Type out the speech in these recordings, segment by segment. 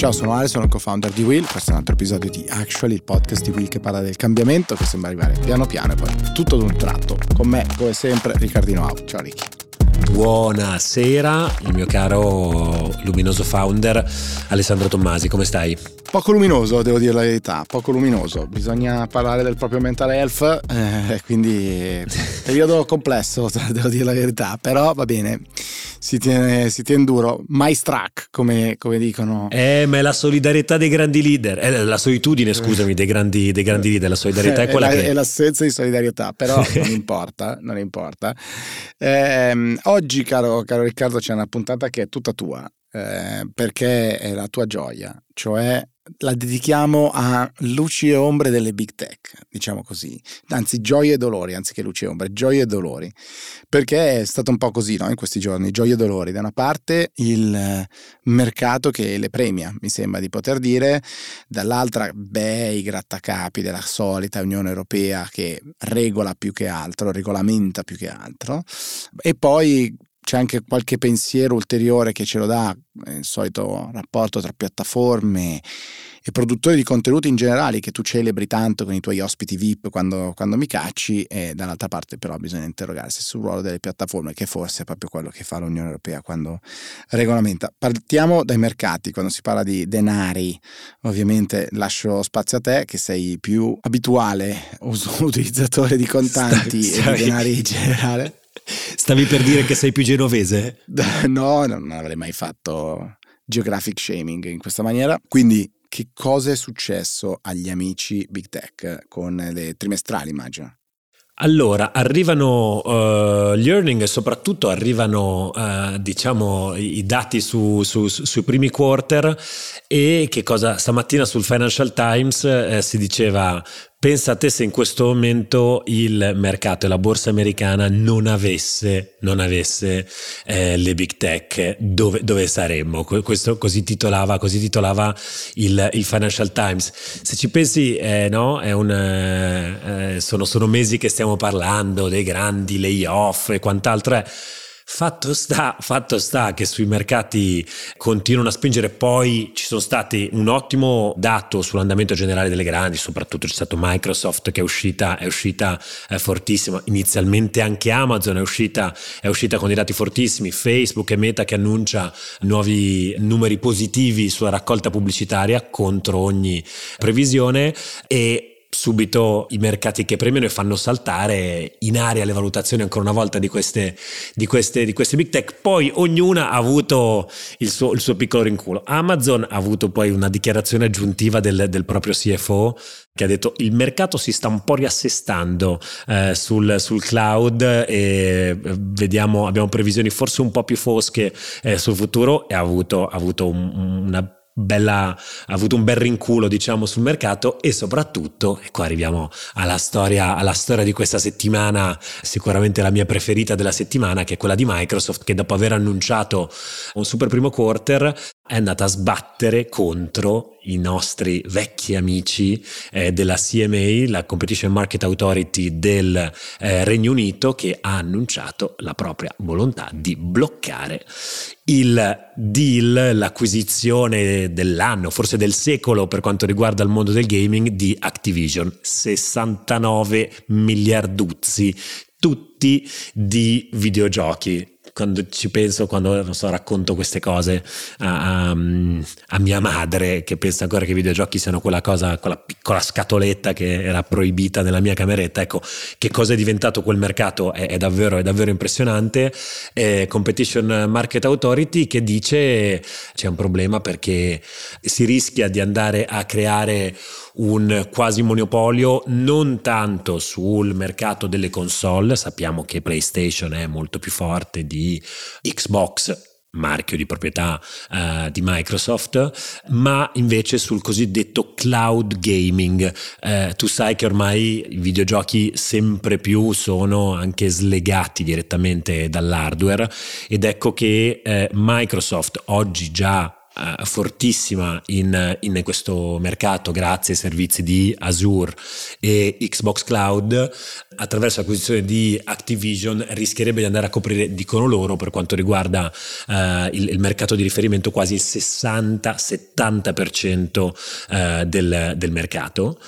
Ciao, sono Ale, sono il co-founder di Will. Questo è un altro episodio di Actually, il podcast di Will che parla del cambiamento che sembra arrivare piano piano e poi tutto d'un tratto. Con me, come sempre, Riccardino Out. Ciao Ricky. Buonasera, il mio caro luminoso founder Alessandro Tommasi, come stai? Poco luminoso, devo dire la verità, poco luminoso. Bisogna parlare del proprio mental health, eh, quindi periodo complesso, devo dire la verità, però va bene, si tiene, si tiene duro. Mai struck, come, come, dicono. Eh, ma è la solidarietà dei grandi leader, è la solitudine, scusami, dei grandi, dei grandi leader, la solidarietà è quella è la, che... È l'assenza di solidarietà, però non importa, non importa. Eh, oggi, caro, caro Riccardo, c'è una puntata che è tutta tua, eh, perché è la tua gioia, cioè la dedichiamo a luci e ombre delle big tech, diciamo così, anzi gioie e dolori, anziché luci e ombre, gioie e dolori, perché è stato un po' così no? in questi giorni, gioie e dolori, da una parte il mercato che le premia, mi sembra di poter dire, dall'altra beh i grattacapi della solita Unione Europea che regola più che altro, regolamenta più che altro, e poi c'è anche qualche pensiero ulteriore che ce lo dà, eh, il solito rapporto tra piattaforme e produttori di contenuti in generale che tu celebri tanto con i tuoi ospiti VIP quando, quando mi cacci e dall'altra parte però bisogna interrogarsi sul ruolo delle piattaforme che forse è proprio quello che fa l'Unione Europea quando regolamenta. Partiamo dai mercati, quando si parla di denari ovviamente lascio spazio a te che sei più abituale utilizzatore di contanti Stai, e di denari in generale. Stavi per dire che sei più genovese? No, non avrei mai fatto geographic shaming in questa maniera. Quindi, che cosa è successo agli amici Big Tech con le trimestrali, immagino? Allora, arrivano uh, gli earning e soprattutto arrivano uh, diciamo, i dati su, su, su, sui primi quarter e che cosa stamattina sul Financial Times eh, si diceva Pensa a te se in questo momento il mercato e la borsa americana non avesse, non avesse eh, le big tech, dove, dove, saremmo? Questo così titolava, così titolava il, il, Financial Times. Se ci pensi, eh, no, un, eh, sono, sono mesi che stiamo parlando dei grandi layoff e quant'altro è. Fatto sta, fatto sta, che sui mercati continuano a spingere, poi ci sono stati un ottimo dato sull'andamento generale delle grandi, soprattutto c'è stato Microsoft che è uscita, è uscita eh, fortissima, inizialmente anche Amazon è uscita, è uscita con dei dati fortissimi, Facebook e Meta che annuncia nuovi numeri positivi sulla raccolta pubblicitaria contro ogni previsione. E subito i mercati che premiano e fanno saltare in aria le valutazioni ancora una volta di queste, di queste, di queste big tech. Poi ognuna ha avuto il suo, il suo, piccolo rinculo. Amazon ha avuto poi una dichiarazione aggiuntiva del, del proprio CFO che ha detto il mercato si sta un po' riassestando eh, sul, sul, cloud e eh, vediamo, abbiamo previsioni forse un po' più fosche eh, sul futuro e ha avuto, ha avuto un, una bella, ha avuto un bel rinculo diciamo sul mercato e soprattutto, e qua arriviamo alla storia, alla storia di questa settimana, sicuramente la mia preferita della settimana che è quella di Microsoft che dopo aver annunciato un super primo quarter è andata a sbattere contro i nostri vecchi amici eh, della CMA, la Competition Market Authority del eh, Regno Unito, che ha annunciato la propria volontà di bloccare il deal, l'acquisizione dell'anno, forse del secolo per quanto riguarda il mondo del gaming di Activision. 69 miliarduzzi, tutti di videogiochi quando ci penso, quando so, racconto queste cose a, a, a, mia madre, che pensa ancora che i videogiochi siano quella cosa, quella piccola scatoletta che era proibita nella mia cameretta, ecco, che cosa è diventato quel mercato è, è davvero, è davvero impressionante. Eh, Competition Market Authority che dice c'è un problema perché si rischia di andare a creare un quasi monopolio non tanto sul mercato delle console, sappiamo che PlayStation è molto più forte di Xbox, marchio di proprietà uh, di Microsoft, ma invece sul cosiddetto cloud gaming. Uh, tu sai che ormai i videogiochi sempre più sono anche slegati direttamente dall'hardware ed ecco che uh, Microsoft oggi già uh, fortissima in, in, questo mercato grazie ai servizi di Azure e Xbox Cloud, attraverso l'acquisizione di Activision rischierebbe di andare a coprire, dicono loro, per quanto riguarda uh, il, il, mercato di riferimento, quasi il 60-70% uh, del, del mercato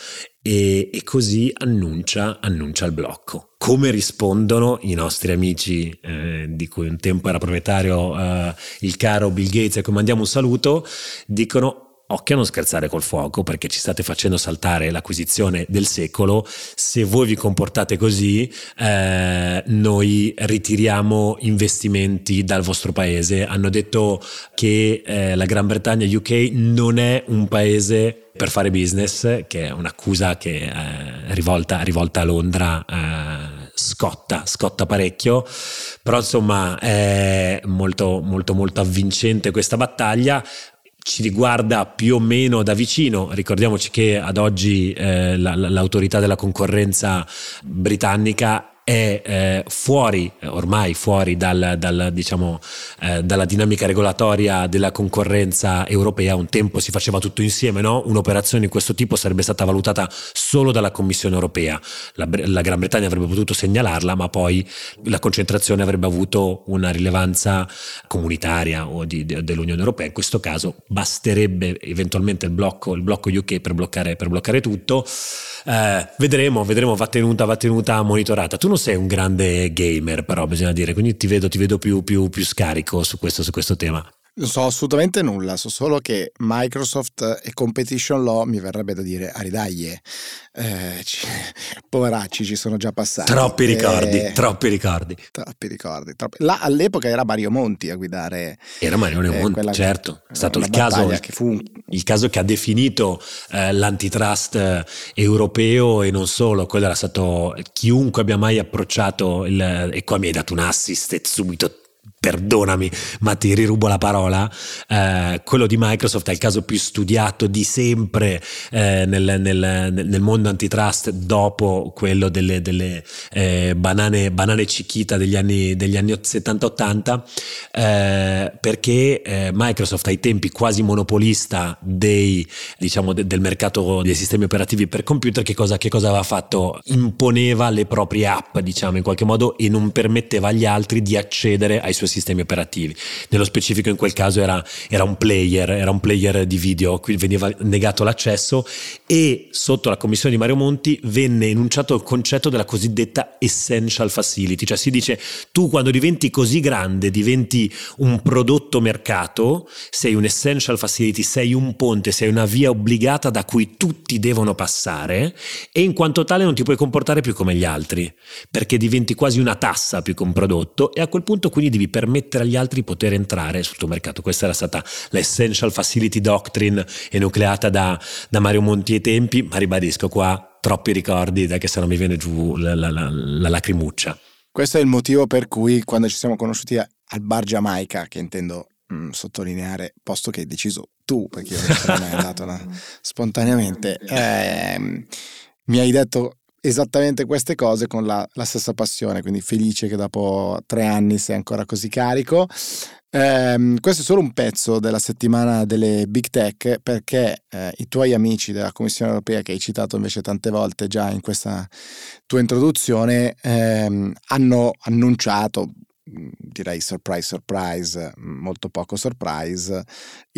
e, e così annuncia, annuncia, il blocco. Come rispondono i nostri amici, eh, di cui un tempo era proprietario eh, il caro Bill Gates, a cui mandiamo un saluto, dicono occhio a non scherzare col fuoco perché ci state facendo saltare l'acquisizione del secolo. Se voi vi comportate così, eh, noi ritiriamo investimenti dal vostro paese. Hanno detto che eh, la Gran Bretagna, UK, non è un paese per fare business, che è un'accusa che eh, rivolta, rivolta, a Londra eh, scotta, scotta parecchio, però insomma è molto molto molto avvincente questa battaglia ci riguarda più o meno da vicino. Ricordiamoci che ad oggi eh, la, l'autorità della concorrenza britannica è eh, fuori, ormai fuori dal, dal, diciamo, eh, dalla dinamica regolatoria della concorrenza europea. Un tempo si faceva tutto insieme, no? un'operazione di questo tipo sarebbe stata valutata solo dalla Commissione europea. La, la, Gran Bretagna avrebbe potuto segnalarla, ma poi la concentrazione avrebbe avuto una rilevanza comunitaria o di, di, dell'Unione Europea. In questo caso basterebbe eventualmente il blocco, il blocco UK per bloccare, per bloccare tutto. Eh, vedremo, vedremo, va tenuta, va tenuta monitorata. Tu non sei un grande gamer, però bisogna dire, quindi ti vedo, ti vedo più, più, più scarico su questo, su questo tema. Non so assolutamente nulla, so solo che Microsoft e Competition Law mi verrebbe da dire aridaglie. Eh, ci, poveracci ci sono già passati. Troppi ricordi, eh, troppi ricordi. Troppi ricordi. Troppi. Là all'epoca era Mario Monti a guidare. Era Mario eh, Monti, certo. È stato il caso che, fu... il caso che ha definito eh, l'antitrust eh, europeo e non solo. Quello era stato chiunque abbia mai approcciato il, e qua mi hai dato un assist subito perdonami, ma ti rirubo la parola, eh, quello di Microsoft è il caso più studiato di sempre eh, nel, nel, nel, mondo antitrust dopo quello delle, delle eh, banane, banane Chiquita degli anni, degli anni 70-80, eh, perché eh, Microsoft ai tempi quasi monopolista dei, diciamo, de, del mercato dei sistemi operativi per computer, che cosa, che cosa aveva fatto? Imponeva le proprie app, diciamo, in qualche modo e non permetteva agli altri di accedere ai suoi sistemi operativi. Nello specifico in quel caso era, era un player, era un player di video, qui veniva negato l'accesso e sotto la commissione di Mario Monti venne enunciato il concetto della cosiddetta essential facility, cioè si dice tu quando diventi così grande, diventi un prodotto mercato, sei un essential facility, sei un ponte, sei una via obbligata da cui tutti devono passare e in quanto tale non ti puoi comportare più come gli altri, perché diventi quasi una tassa più che un prodotto e a quel punto quindi devi permettere agli altri di poter entrare sul tuo mercato. Questa era stata l'Essential Facility Doctrine enucleata da, da Mario Monti ai tempi, ma ribadisco qua troppi ricordi da che se no mi viene giù la, la, la, la lacrimuccia. Questo è il motivo per cui quando ci siamo conosciuti al bar Giamaica, che intendo mh, mm, sottolineare, posto che hai deciso tu, perché io non sono mai andato no? spontaneamente, eh, mi hai detto esattamente queste cose con la, la, stessa passione, quindi felice che dopo tre anni sei ancora così carico. Eh, questo è solo un pezzo della settimana delle big tech perché eh, i tuoi amici della Commissione europea che hai citato invece tante volte già in questa tua introduzione ehm, hanno annunciato direi surprise surprise, mm, molto poco surprise,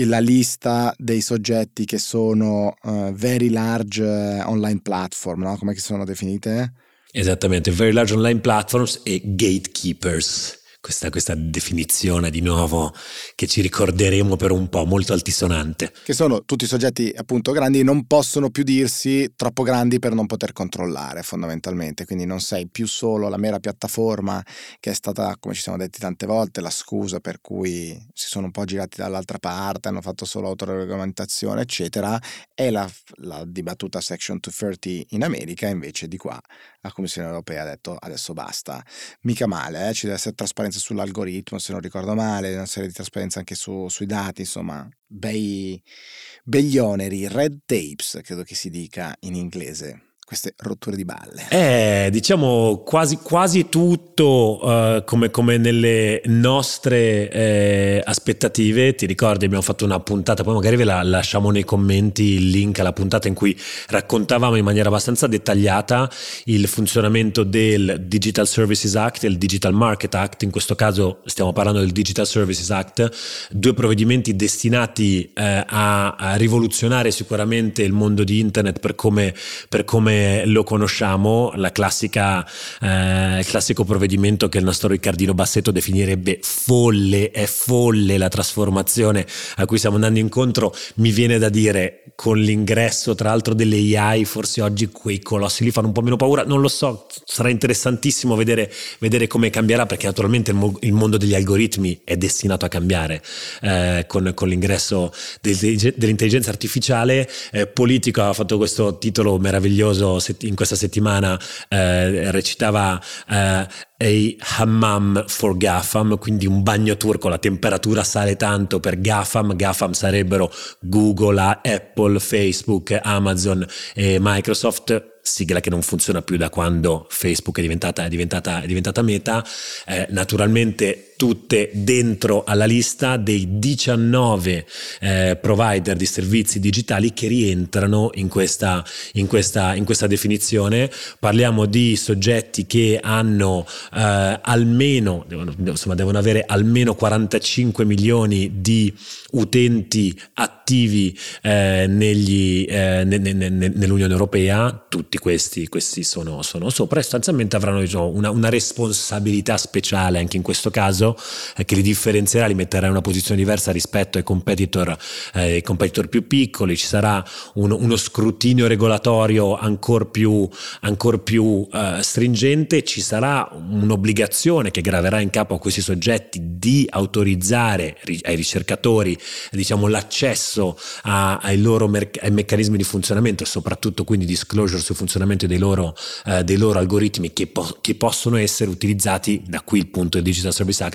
la lista dei soggetti che sono uh, very large online platform, no? come sono definite? Esattamente, very large online platforms e gatekeepers questa, questa, definizione di nuovo che ci ricorderemo per un po', molto altisonante. Che sono tutti soggetti appunto grandi, non possono più dirsi troppo grandi per non poter controllare fondamentalmente, quindi non sei più solo la mera piattaforma che è stata, come ci siamo detti tante volte, la scusa per cui si sono un po' girati dall'altra parte, hanno fatto solo autoregolamentazione, eccetera, è la, la dibattuta Section 230 in America, invece di qua la Commissione europea ha detto adesso basta, mica male, eh? ci deve essere trasparenza sull'algoritmo, se non ricordo male, una serie di trasparenza anche su, sui dati, insomma, bei, begli oneri, red tapes, credo che si dica in inglese. Queste rotture di balle? Eh, diciamo quasi, quasi tutto uh, come, come, nelle nostre eh, aspettative. Ti ricordi, abbiamo fatto una puntata, poi magari ve la lasciamo nei commenti il link alla puntata in cui raccontavamo in maniera abbastanza dettagliata il funzionamento del Digital Services Act e il Digital Market Act. In questo caso stiamo parlando del Digital Services Act, due provvedimenti destinati eh, a, a, rivoluzionare sicuramente il mondo di internet per come, per come lo conosciamo, la classica, eh, il classico provvedimento che il nostro Riccardino Bassetto definirebbe folle, è folle la trasformazione a cui stiamo andando incontro, mi viene da dire con l'ingresso tra l'altro delle AI, forse oggi quei colossi lì fanno un po' meno paura, non lo so, sarà interessantissimo vedere, vedere come cambierà perché naturalmente il, mo- il, mondo degli algoritmi è destinato a cambiare eh, con, con, l'ingresso dell'intelligenza artificiale. Eh, Politico ha fatto questo titolo meraviglioso in questa settimana eh, recitava eh, a hammam for GAFAM, quindi un bagno turco, la temperatura sale tanto per GAFAM, GAFAM sarebbero Google, Apple, Facebook, Amazon e Microsoft sigla che non funziona più da quando Facebook è diventata, è diventata, è diventata meta, eh, naturalmente tutte dentro alla lista dei 19 eh, provider di servizi digitali che rientrano in questa, in questa, in questa definizione. Parliamo di soggetti che hanno eh, almeno, insomma, devono avere almeno 45 milioni di utenti attivi eh, negli, eh, ne, ne, ne, nell'Unione Europea, tutti questi, questi sono, sono, sopra e sostanzialmente avranno diciamo, una, una, responsabilità speciale anche in questo caso eh, che li differenzierà, li metterà in una posizione diversa rispetto ai competitor, eh, ai competitor più piccoli, ci sarà un, uno scrutinio regolatorio ancora più, ancor più eh, stringente, ci sarà un'obbligazione che graverà in capo a questi soggetti di autorizzare ai ricercatori diciamo, l'accesso a, ai loro merc- ai meccanismi di funzionamento e soprattutto quindi disclosure sul funzionamento dei loro, eh, dei loro algoritmi che, po- che, possono essere utilizzati, da qui il punto del Digital Service Act,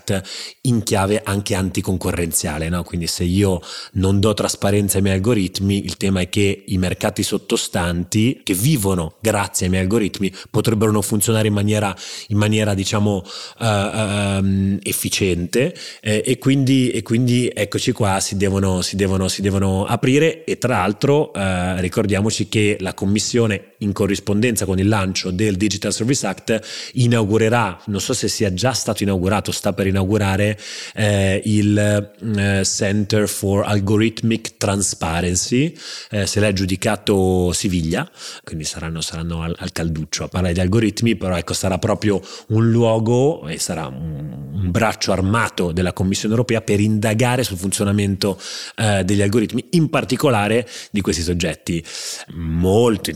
in chiave anche anticoncorrenziale. No? Quindi se io non do trasparenza ai miei algoritmi, il tema è che i mercati sottostanti che vivono grazie ai miei algoritmi potrebbero non funzionare in maniera, in maniera diciamo uh, um, efficiente eh, e, quindi, e quindi eccoci qua si devono, si devono, si devono aprire e tra l'altro eh, ricordiamoci che la Commissione in corrispondenza con il lancio del Digital Service Act inaugurerà, non so se sia già stato inaugurato, sta per inaugurare eh, il eh, Center for Algorithmic Transparency, eh, se l'ha giudicato Siviglia, quindi saranno, saranno al, al, calduccio a parlare di algoritmi, però ecco sarà proprio un luogo e sarà un, un braccio armato della Commissione europea per indagare sul funzionamento eh, degli algoritmi, in particolare di questi soggetti. Molto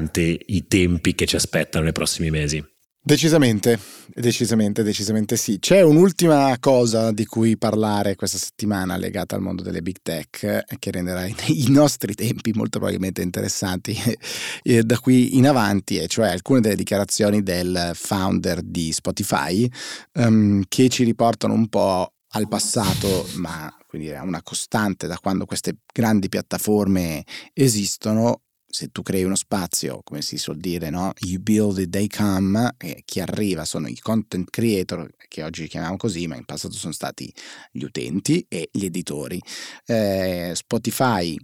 interessanti i tempi che ci aspettano nei prossimi mesi. Decisamente, decisamente, decisamente sì. C'è un'ultima cosa di cui parlare questa settimana legata al mondo delle big tech che renderà i nostri tempi molto probabilmente interessanti da qui in avanti, e cioè alcune delle dichiarazioni del founder di Spotify um, che ci riportano un po' al passato, ma quindi è una costante da quando queste grandi piattaforme esistono. Se tu crei uno spazio, come si suol dire, no? You build it, they come, e chi arriva sono i content creator, che oggi chiamiamo così, ma in passato sono stati gli utenti e gli editori. Eh, Spotify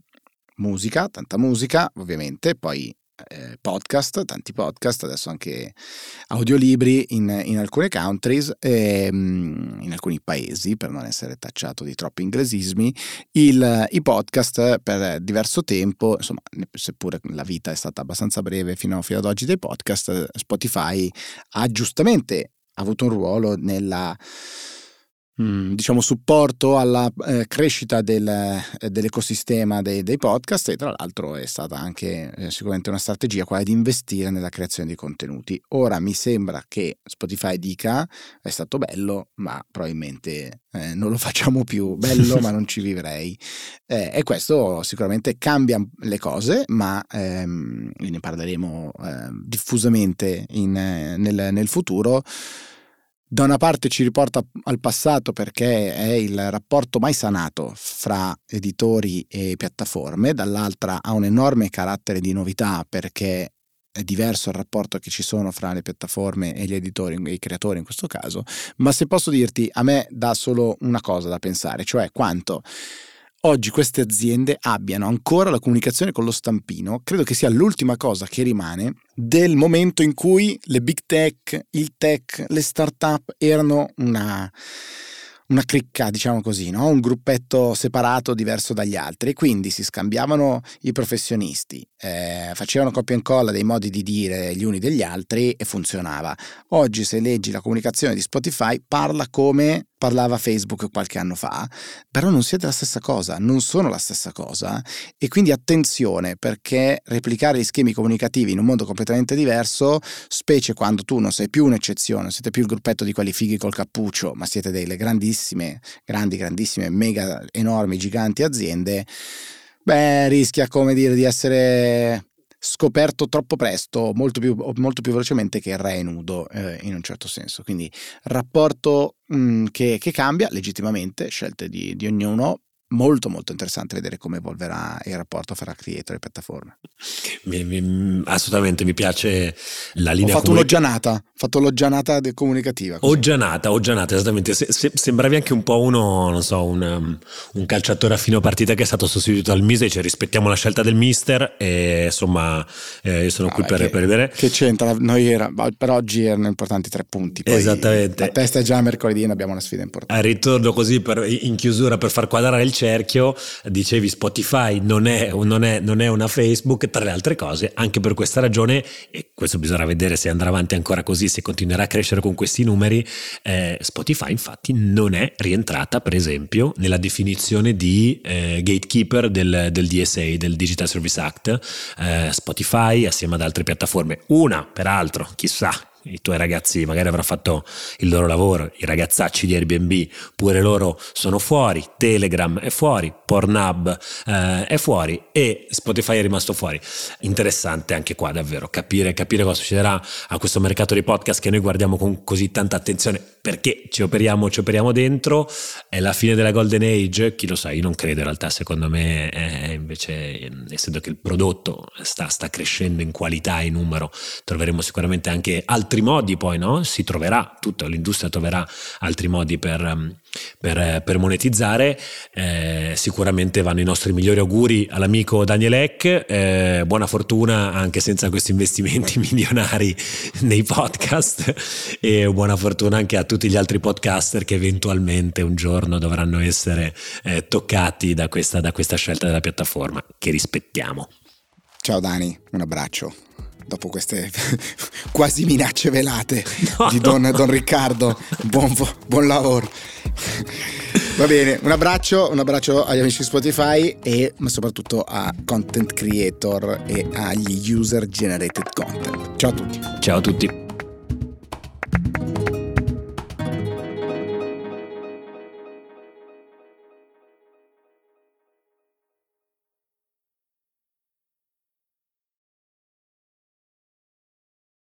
musica, tanta musica ovviamente, poi eh, podcast, tanti podcast, adesso anche audiolibri in, in alcune countries, ehm, in alcuni paesi, per non essere tacciato di troppi inglesismi, il, i podcast per diverso tempo, insomma, seppure la vita è stata abbastanza breve fino, fino ad oggi dei podcast, Spotify ha giustamente avuto un ruolo nella Mm, diciamo, supporto alla eh, crescita del, eh, dell'ecosistema dei, dei, podcast e tra l'altro è stata anche eh, sicuramente una strategia quella di investire nella creazione di contenuti. Ora mi sembra che Spotify dica è stato bello ma probabilmente eh, non lo facciamo più, bello ma non ci vivrei. Eh, e questo sicuramente cambia le cose ma ehm, ne parleremo ehm, diffusamente in, nel, nel futuro da una parte ci riporta al passato perché è il rapporto mai sanato fra editori e piattaforme, dall'altra ha un enorme carattere di novità perché è diverso il rapporto che ci sono fra le piattaforme e gli editori e i creatori in questo caso, ma se posso dirti, a me dà solo una cosa da pensare, cioè quanto oggi queste aziende abbiano ancora la comunicazione con lo stampino, credo che sia l'ultima cosa che rimane del momento in cui le big tech, il tech, le start-up erano una una cricca, diciamo così, no? un gruppetto separato, diverso dagli altri. Quindi si scambiavano i professionisti, eh, facevano copia e incolla dei modi di dire gli uni degli altri e funzionava. Oggi, se leggi la comunicazione di Spotify, parla come parlava Facebook qualche anno fa, però non siete la stessa cosa, non sono la stessa cosa. E quindi attenzione perché replicare gli schemi comunicativi in un mondo completamente diverso, specie quando tu non sei più un'eccezione, non siete più il gruppetto di quelli fighi col cappuccio, ma siete delle grandissime, grandi, grandissime, mega enormi, giganti aziende, beh, rischia come dire di essere scoperto troppo presto, molto più, molto più velocemente che il re è nudo eh, in un certo senso. Quindi rapporto mh, mm, che, che, cambia legittimamente, scelte di, di ognuno, molto molto interessante vedere come evolverà il rapporto fra creator e piattaforme. Mi, mi, assolutamente mi piace la linea. Ho fatto comunica- un'oggianata, ho fatto l'oggianata comunicativa. Così. Oggianata, oggianata, esattamente. Se, se, sembravi anche un po' uno, non so, un, um, un, calciatore a fino partita che è stato sostituito al Mise, cioè rispettiamo la scelta del mister e insomma eh, io sono Vabbè, qui per, che, per vedere. Che c'entra? Noi era, per oggi erano importanti tre punti. Poi Esattamente. La testa è già mercoledì e abbiamo una sfida importante. Al ritorno così per, in chiusura per far quadrare il cerchio, dicevi Spotify non è, non, è, non è, una Facebook, tra le altre cose, anche per questa ragione, e questo bisogna vedere se andrà avanti ancora così, se continuerà a crescere con questi numeri, eh, Spotify infatti non è rientrata, per esempio, nella definizione di eh, gatekeeper del, del, DSA, del Digital Service Act. Eh, Spotify, assieme ad altre piattaforme, una peraltro, chissà i tuoi ragazzi magari avranno fatto il loro lavoro, i ragazzacci di Airbnb pure loro sono fuori, Telegram è fuori, Pornhub eh, è fuori e Spotify è rimasto fuori. Interessante anche qua davvero capire, capire cosa succederà a questo mercato di podcast che noi guardiamo con così tanta attenzione perché ci operiamo, ci operiamo dentro, è la fine della golden age, chi lo sa, io non credo in realtà, secondo me è invece essendo che il prodotto sta, sta crescendo in qualità e numero, troveremo sicuramente anche altri altri modi poi, no? Si troverà, tutta l'industria troverà altri modi per, um, per, per monetizzare. Eh, sicuramente vanno i nostri migliori auguri all'amico Daniel Eck, eh, buona fortuna anche senza questi investimenti milionari nei podcast e buona fortuna anche a tutti gli altri podcaster che eventualmente un giorno dovranno essere eh, toccati da questa, da questa scelta della piattaforma che rispettiamo. Ciao Dani, un abbraccio dopo queste quasi minacce velate no, di Don, Don Riccardo. Buon, buon, lavoro. Va bene, un abbraccio, un abbraccio agli amici Spotify e ma soprattutto a content creator e agli user generated content. Ciao a tutti. Ciao a tutti.